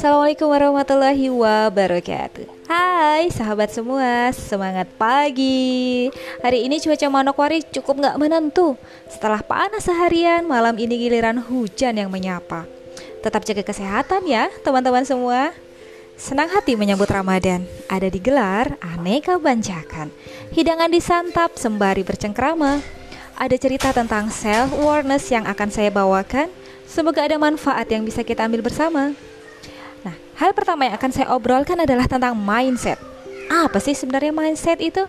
Assalamualaikum warahmatullahi wabarakatuh. Hai sahabat semua, semangat pagi. Hari ini cuaca Manokwari cukup gak menentu. Setelah panas seharian, malam ini giliran hujan yang menyapa. Tetap jaga kesehatan ya teman-teman semua. Senang hati menyambut Ramadan. Ada digelar aneka bancakan. Hidangan disantap sembari bercengkrama. Ada cerita tentang self-awareness yang akan saya bawakan. Semoga ada manfaat yang bisa kita ambil bersama hal pertama yang akan saya obrolkan adalah tentang mindset Apa sih sebenarnya mindset itu?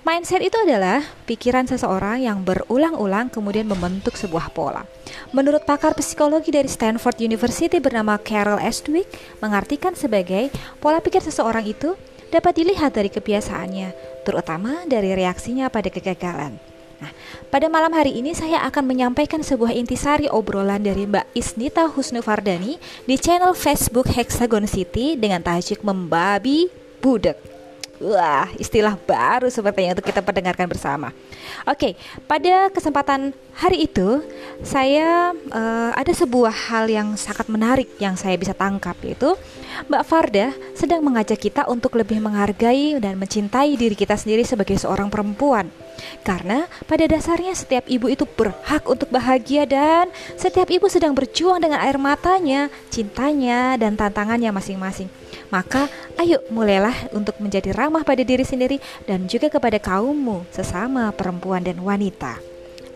Mindset itu adalah pikiran seseorang yang berulang-ulang kemudian membentuk sebuah pola. Menurut pakar psikologi dari Stanford University bernama Carol S. Dweck, mengartikan sebagai pola pikir seseorang itu dapat dilihat dari kebiasaannya, terutama dari reaksinya pada kegagalan. Nah, pada malam hari ini saya akan menyampaikan sebuah intisari obrolan dari Mbak Isnita Husnufardani di channel Facebook Hexagon City dengan tajuk Membabi Budek. Wah, istilah baru sepertinya untuk kita perdengarkan bersama. Oke, pada kesempatan hari itu saya uh, ada sebuah hal yang sangat menarik yang saya bisa tangkap yaitu Mbak Farda sedang mengajak kita untuk lebih menghargai dan mencintai diri kita sendiri sebagai seorang perempuan. Karena pada dasarnya setiap ibu itu berhak untuk bahagia dan setiap ibu sedang berjuang dengan air matanya, cintanya, dan tantangannya masing-masing. Maka ayo mulailah untuk menjadi ramah pada diri sendiri dan juga kepada kaummu sesama perempuan dan wanita.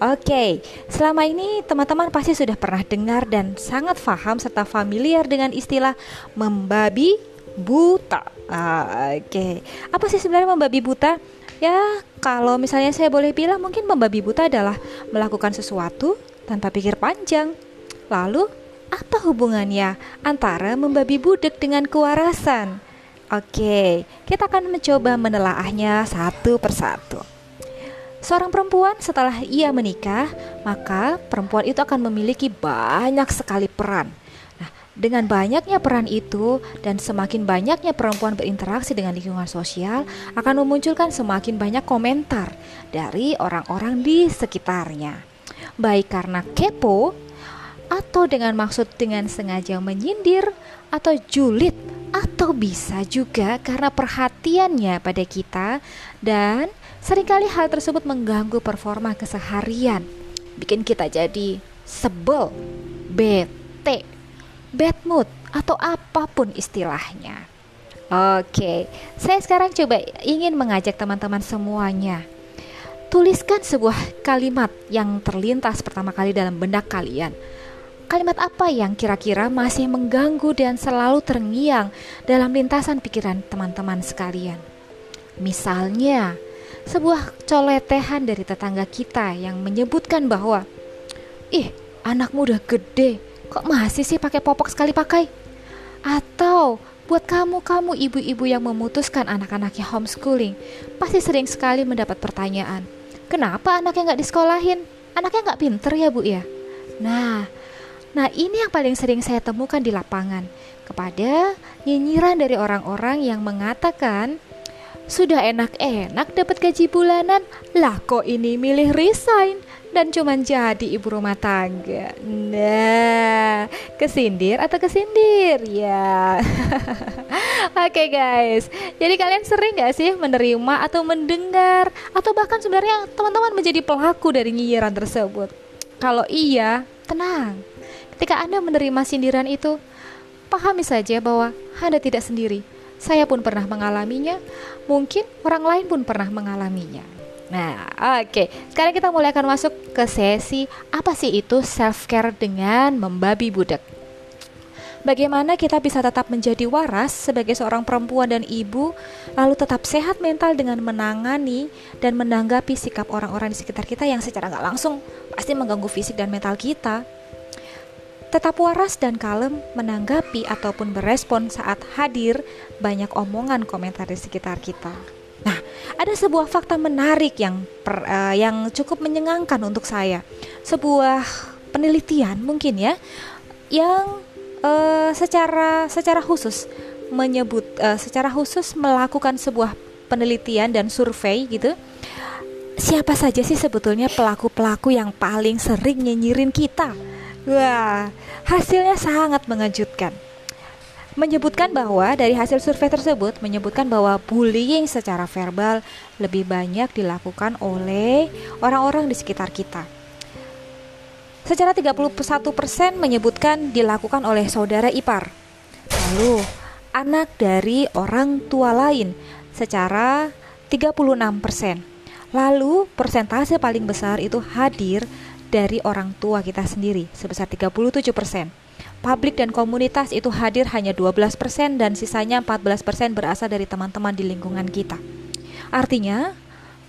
Oke, selama ini teman-teman pasti sudah pernah dengar dan sangat paham serta familiar dengan istilah membabi buta. Ah, Oke, apa sih sebenarnya membabi buta? Ya, kalau misalnya saya boleh bilang mungkin membabi buta adalah melakukan sesuatu tanpa pikir panjang. Lalu apa hubungannya antara membabi budek dengan kewarasan? Oke, kita akan mencoba menelaahnya satu persatu. Seorang perempuan setelah ia menikah, maka perempuan itu akan memiliki banyak sekali peran. Dengan banyaknya peran itu dan semakin banyaknya perempuan berinteraksi dengan lingkungan sosial akan memunculkan semakin banyak komentar dari orang-orang di sekitarnya. Baik karena kepo atau dengan maksud dengan sengaja menyindir atau julid atau bisa juga karena perhatiannya pada kita dan sering kali hal tersebut mengganggu performa keseharian bikin kita jadi sebel, bete, bad mood atau apa pun istilahnya. Oke, saya sekarang coba ingin mengajak teman-teman semuanya Tuliskan sebuah kalimat yang terlintas pertama kali dalam benak kalian Kalimat apa yang kira-kira masih mengganggu dan selalu terngiang dalam lintasan pikiran teman-teman sekalian? Misalnya, sebuah coletehan dari tetangga kita yang menyebutkan bahwa, "Ih, anakmu udah gede, kok masih sih pakai popok sekali pakai?" Atau buat kamu-kamu ibu-ibu yang memutuskan anak-anaknya homeschooling, pasti sering sekali mendapat pertanyaan, "Kenapa anaknya nggak disekolahin? Anaknya nggak pinter ya bu ya?" Nah, Nah, ini yang paling sering saya temukan di lapangan kepada nyinyiran dari orang-orang yang mengatakan sudah enak-enak dapat gaji bulanan, lah kok ini milih resign dan cuman jadi ibu rumah tangga. Nah, kesindir atau kesindir ya. Oke okay guys, jadi kalian sering gak sih menerima atau mendengar atau bahkan sebenarnya teman-teman menjadi pelaku dari nyinyiran tersebut? Kalau iya, tenang, Ketika Anda menerima sindiran itu, pahami saja bahwa Anda tidak sendiri. Saya pun pernah mengalaminya, mungkin orang lain pun pernah mengalaminya. Nah, oke. Okay. Sekarang kita mulai akan masuk ke sesi apa sih itu self care dengan membabi budak. Bagaimana kita bisa tetap menjadi waras sebagai seorang perempuan dan ibu, lalu tetap sehat mental dengan menangani dan menanggapi sikap orang-orang di sekitar kita yang secara nggak langsung pasti mengganggu fisik dan mental kita. Tetap waras dan kalem menanggapi ataupun berespon saat hadir banyak omongan komentar di sekitar kita. Nah, ada sebuah fakta menarik yang per, uh, yang cukup menyengangkan untuk saya. Sebuah penelitian mungkin ya yang uh, secara secara khusus menyebut uh, secara khusus melakukan sebuah penelitian dan survei gitu. Siapa saja sih sebetulnya pelaku-pelaku yang paling sering nyinyirin kita? Wah, hasilnya sangat mengejutkan. Menyebutkan bahwa dari hasil survei tersebut menyebutkan bahwa bullying secara verbal lebih banyak dilakukan oleh orang-orang di sekitar kita. Secara 31% menyebutkan dilakukan oleh saudara ipar. Lalu anak dari orang tua lain secara 36%. Lalu persentase paling besar itu hadir dari orang tua kita sendiri sebesar 37%. Publik dan komunitas itu hadir hanya 12% dan sisanya 14% berasal dari teman-teman di lingkungan kita. Artinya,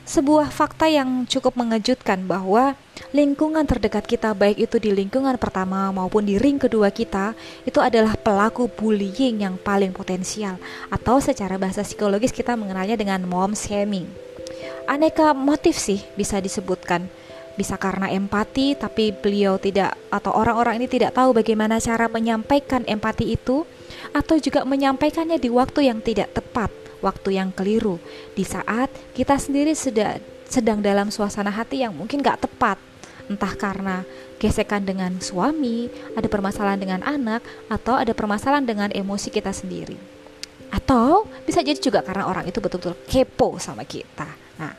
sebuah fakta yang cukup mengejutkan bahwa lingkungan terdekat kita baik itu di lingkungan pertama maupun di ring kedua kita itu adalah pelaku bullying yang paling potensial atau secara bahasa psikologis kita mengenalnya dengan mom shaming aneka motif sih bisa disebutkan. Bisa karena empati, tapi beliau tidak atau orang-orang ini tidak tahu bagaimana cara menyampaikan empati itu, atau juga menyampaikannya di waktu yang tidak tepat, waktu yang keliru, di saat kita sendiri sudah sedang dalam suasana hati yang mungkin gak tepat, entah karena gesekan dengan suami, ada permasalahan dengan anak, atau ada permasalahan dengan emosi kita sendiri. Atau bisa jadi juga karena orang itu betul-betul kepo sama kita. Nah,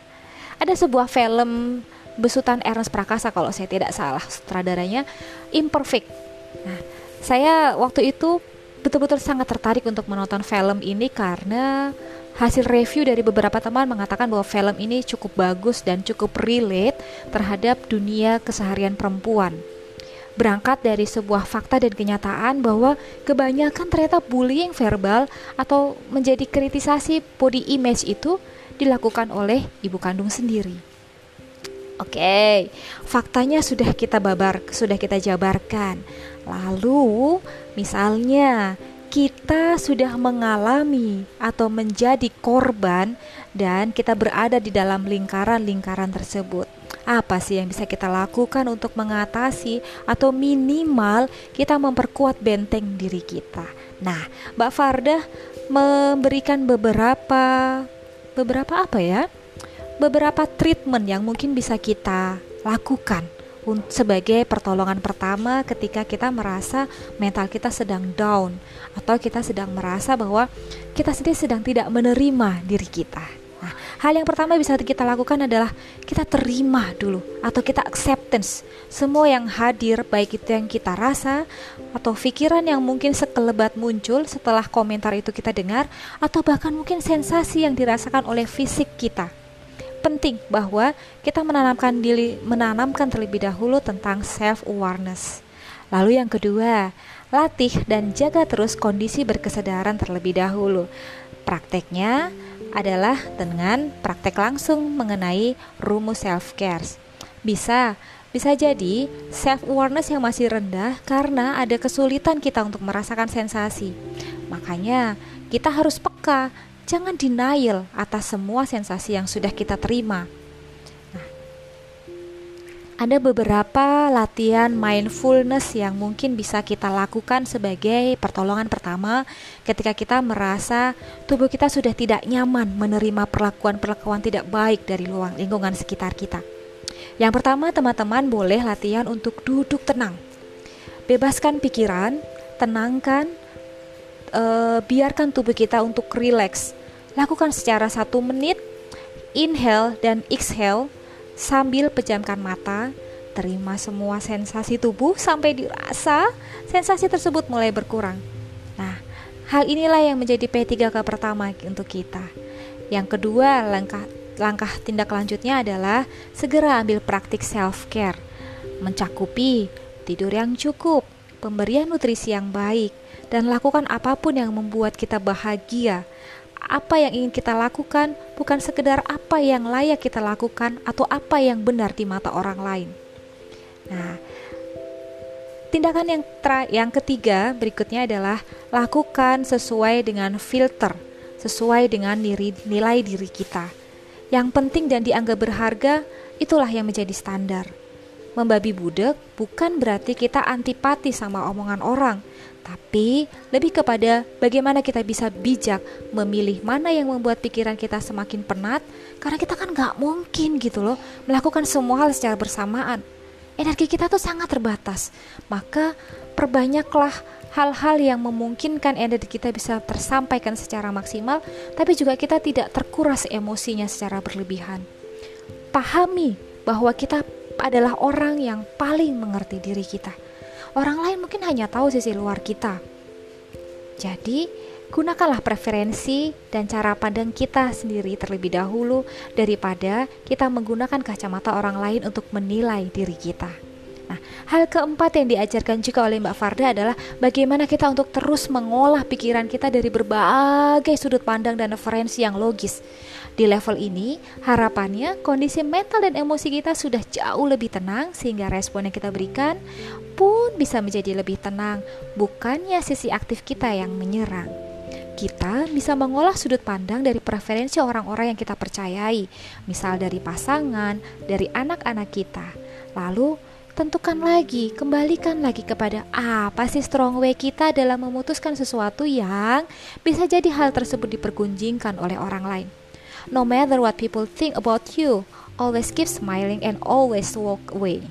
ada sebuah film besutan Ernest Prakasa kalau saya tidak salah sutradaranya Imperfect. Nah, saya waktu itu betul-betul sangat tertarik untuk menonton film ini karena hasil review dari beberapa teman mengatakan bahwa film ini cukup bagus dan cukup relate terhadap dunia keseharian perempuan. Berangkat dari sebuah fakta dan kenyataan bahwa kebanyakan ternyata bullying verbal atau menjadi kritisasi body image itu dilakukan oleh ibu kandung sendiri. Oke, faktanya sudah kita babar, sudah kita jabarkan. Lalu, misalnya kita sudah mengalami atau menjadi korban dan kita berada di dalam lingkaran-lingkaran tersebut. Apa sih yang bisa kita lakukan untuk mengatasi atau minimal kita memperkuat benteng diri kita? Nah, Mbak Fardah memberikan beberapa beberapa apa ya? Beberapa treatment yang mungkin bisa kita lakukan sebagai pertolongan pertama ketika kita merasa mental kita sedang down atau kita sedang merasa bahwa kita sendiri sedang tidak menerima diri kita. Nah, hal yang pertama bisa kita lakukan adalah kita terima dulu atau kita acceptance semua yang hadir baik itu yang kita rasa atau pikiran yang mungkin sekelebat muncul setelah komentar itu kita dengar atau bahkan mungkin sensasi yang dirasakan oleh fisik kita. Penting bahwa kita menanamkan diri menanamkan terlebih dahulu tentang self awareness. Lalu yang kedua, latih dan jaga terus kondisi berkesadaran terlebih dahulu. Prakteknya adalah dengan praktek langsung mengenai rumus self care. Bisa bisa jadi self awareness yang masih rendah karena ada kesulitan kita untuk merasakan sensasi. Makanya kita harus peka, jangan denial atas semua sensasi yang sudah kita terima. Nah, ada beberapa latihan mindfulness yang mungkin bisa kita lakukan sebagai pertolongan pertama ketika kita merasa tubuh kita sudah tidak nyaman menerima perlakuan-perlakuan tidak baik dari lingkungan sekitar kita. Yang pertama, teman-teman boleh latihan untuk duduk tenang. Bebaskan pikiran, tenangkan, e, biarkan tubuh kita untuk rileks. Lakukan secara satu menit, inhale dan exhale sambil pejamkan mata. Terima semua sensasi tubuh sampai dirasa sensasi tersebut mulai berkurang. Nah, hal inilah yang menjadi P3K pertama untuk kita. Yang kedua, langkah langkah tindak lanjutnya adalah segera ambil praktik self-care, mencakupi tidur yang cukup, pemberian nutrisi yang baik, dan lakukan apa pun yang membuat kita bahagia. Apa yang ingin kita lakukan bukan sekedar apa yang layak kita lakukan atau apa yang benar di mata orang lain. Nah, tindakan yang tra yang ketiga berikutnya adalah lakukan sesuai dengan filter, sesuai dengan nilai, nilai diri kita yang penting dan dianggap berharga, itulah yang menjadi standar. Membabi budek bukan berarti kita antipati sama omongan orang, tapi lebih kepada bagaimana kita bisa bijak memilih mana yang membuat pikiran kita semakin penat, karena kita kan nggak mungkin gitu loh melakukan semua hal secara bersamaan. energi kita tuh sangat terbatas. Maka perbanyaklah hal-hal yang memungkinkan energi kita bisa tersampaikan secara maksimal, tapi juga kita tidak terkuras emosinya secara berlebihan. Pahami bahwa kita adalah orang yang paling mengerti diri kita. Orang lain mungkin hanya tahu sisi luar kita. Jadi, gunakanlah preferensi dan cara pandang kita sendiri terlebih dahulu daripada kita menggunakan kacamata orang lain untuk menilai diri kita. Nah, hal keempat yang diajarkan juga oleh Mbak Farda adalah bagaimana kita untuk terus mengolah pikiran kita dari berbagai sudut pandang dan referensi yang logis. Di level ini, harapannya kondisi mental dan emosi kita sudah jauh lebih tenang sehingga respon yang kita berikan pun bisa menjadi lebih tenang, bukannya sisi aktif kita yang menyerang kita bisa mengolah sudut pandang dari preferensi orang-orang yang kita percayai, misal dari pasangan, dari anak-anak kita. Lalu, tentukan lagi, kembalikan lagi kepada apa sih strong way kita dalam memutuskan sesuatu yang bisa jadi hal tersebut dipergunjingkan oleh orang lain. No matter what people think about you, always keep smiling and always walk away.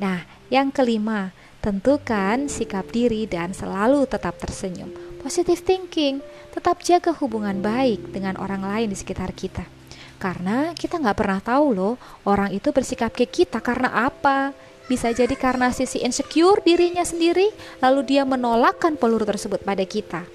Nah, yang kelima, tentukan sikap diri dan selalu tetap tersenyum. Positive thinking, tetap jaga hubungan baik dengan orang lain di sekitar kita. Karena kita nggak pernah tahu loh orang itu bersikap ke kita karena apa. Bisa jadi karena sisi insecure dirinya sendiri, lalu dia menolakkan peluru tersebut pada kita.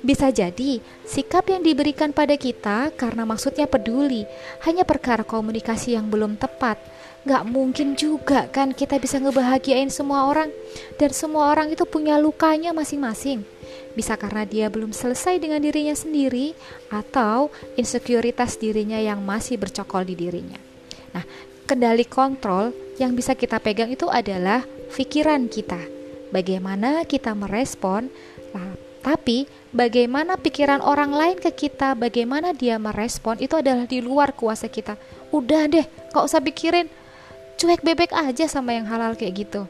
Bisa jadi sikap yang diberikan pada kita karena maksudnya peduli, hanya perkara komunikasi yang belum tepat. Gak mungkin juga kan kita bisa ngebahagiain semua orang, dan semua orang itu punya lukanya masing-masing. Bisa karena dia belum selesai dengan dirinya sendiri atau insekuritas dirinya yang masih bercokol di dirinya. Nah, kendali kontrol yang bisa kita pegang itu adalah pikiran kita. Bagaimana kita merespon, tapi bagaimana pikiran orang lain ke kita, bagaimana dia merespon itu adalah di luar kuasa kita. Udah deh, gak usah pikirin, cuek bebek aja sama yang halal kayak gitu.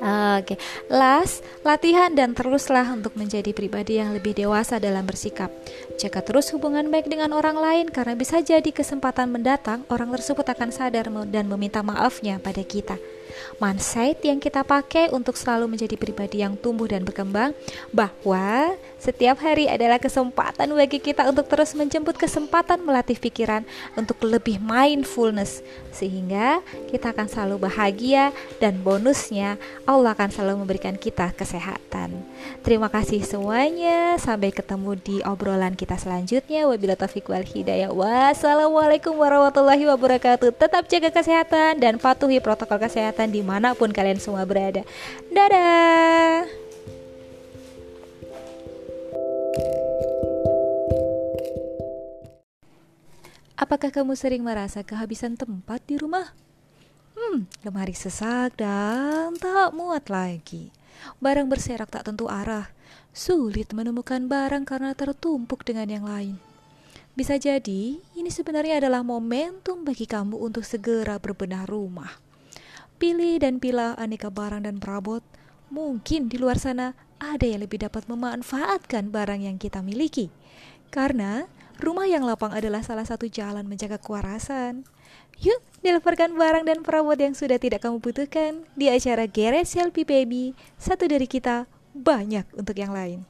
Oke, okay. last latihan dan teruslah untuk menjadi pribadi yang lebih dewasa dalam bersikap. Jaga terus hubungan baik dengan orang lain karena bisa jadi kesempatan mendatang orang tersebut akan sadar dan meminta maafnya pada kita mindset yang kita pakai untuk selalu menjadi pribadi yang tumbuh dan berkembang bahwa setiap hari adalah kesempatan bagi kita untuk terus menjemput kesempatan melatih pikiran untuk lebih mindfulness sehingga kita akan selalu bahagia dan bonusnya Allah akan selalu memberikan kita kesehatan. Terima kasih semuanya. Sampai ketemu di obrolan kita selanjutnya. Wabillahi taufiq wal hidayah. Wassalamualaikum warahmatullahi wabarakatuh. Tetap jaga kesehatan dan patuhi protokol kesehatan di mana pun kalian semua berada. Dadah. Apakah kamu sering merasa kehabisan tempat di rumah? Hmm, lemari sesak dan tak muat lagi. Barang berserak tak tentu arah. Sulit menemukan barang karena tertumpuk dengan yang lain. Bisa jadi, ini sebenarnya adalah momentum bagi kamu untuk segera berbenah rumah. Pilih dan pilah aneka barang dan perabot. Mungkin di luar sana ada yang lebih dapat memanfaatkan barang yang kita miliki. Karena rumah yang lapang adalah salah satu jalan menjaga kewarasan. Yuk, dileparkan barang dan perabot yang sudah tidak kamu butuhkan di acara Garage Selfie Baby. Satu dari kita, banyak untuk yang lain.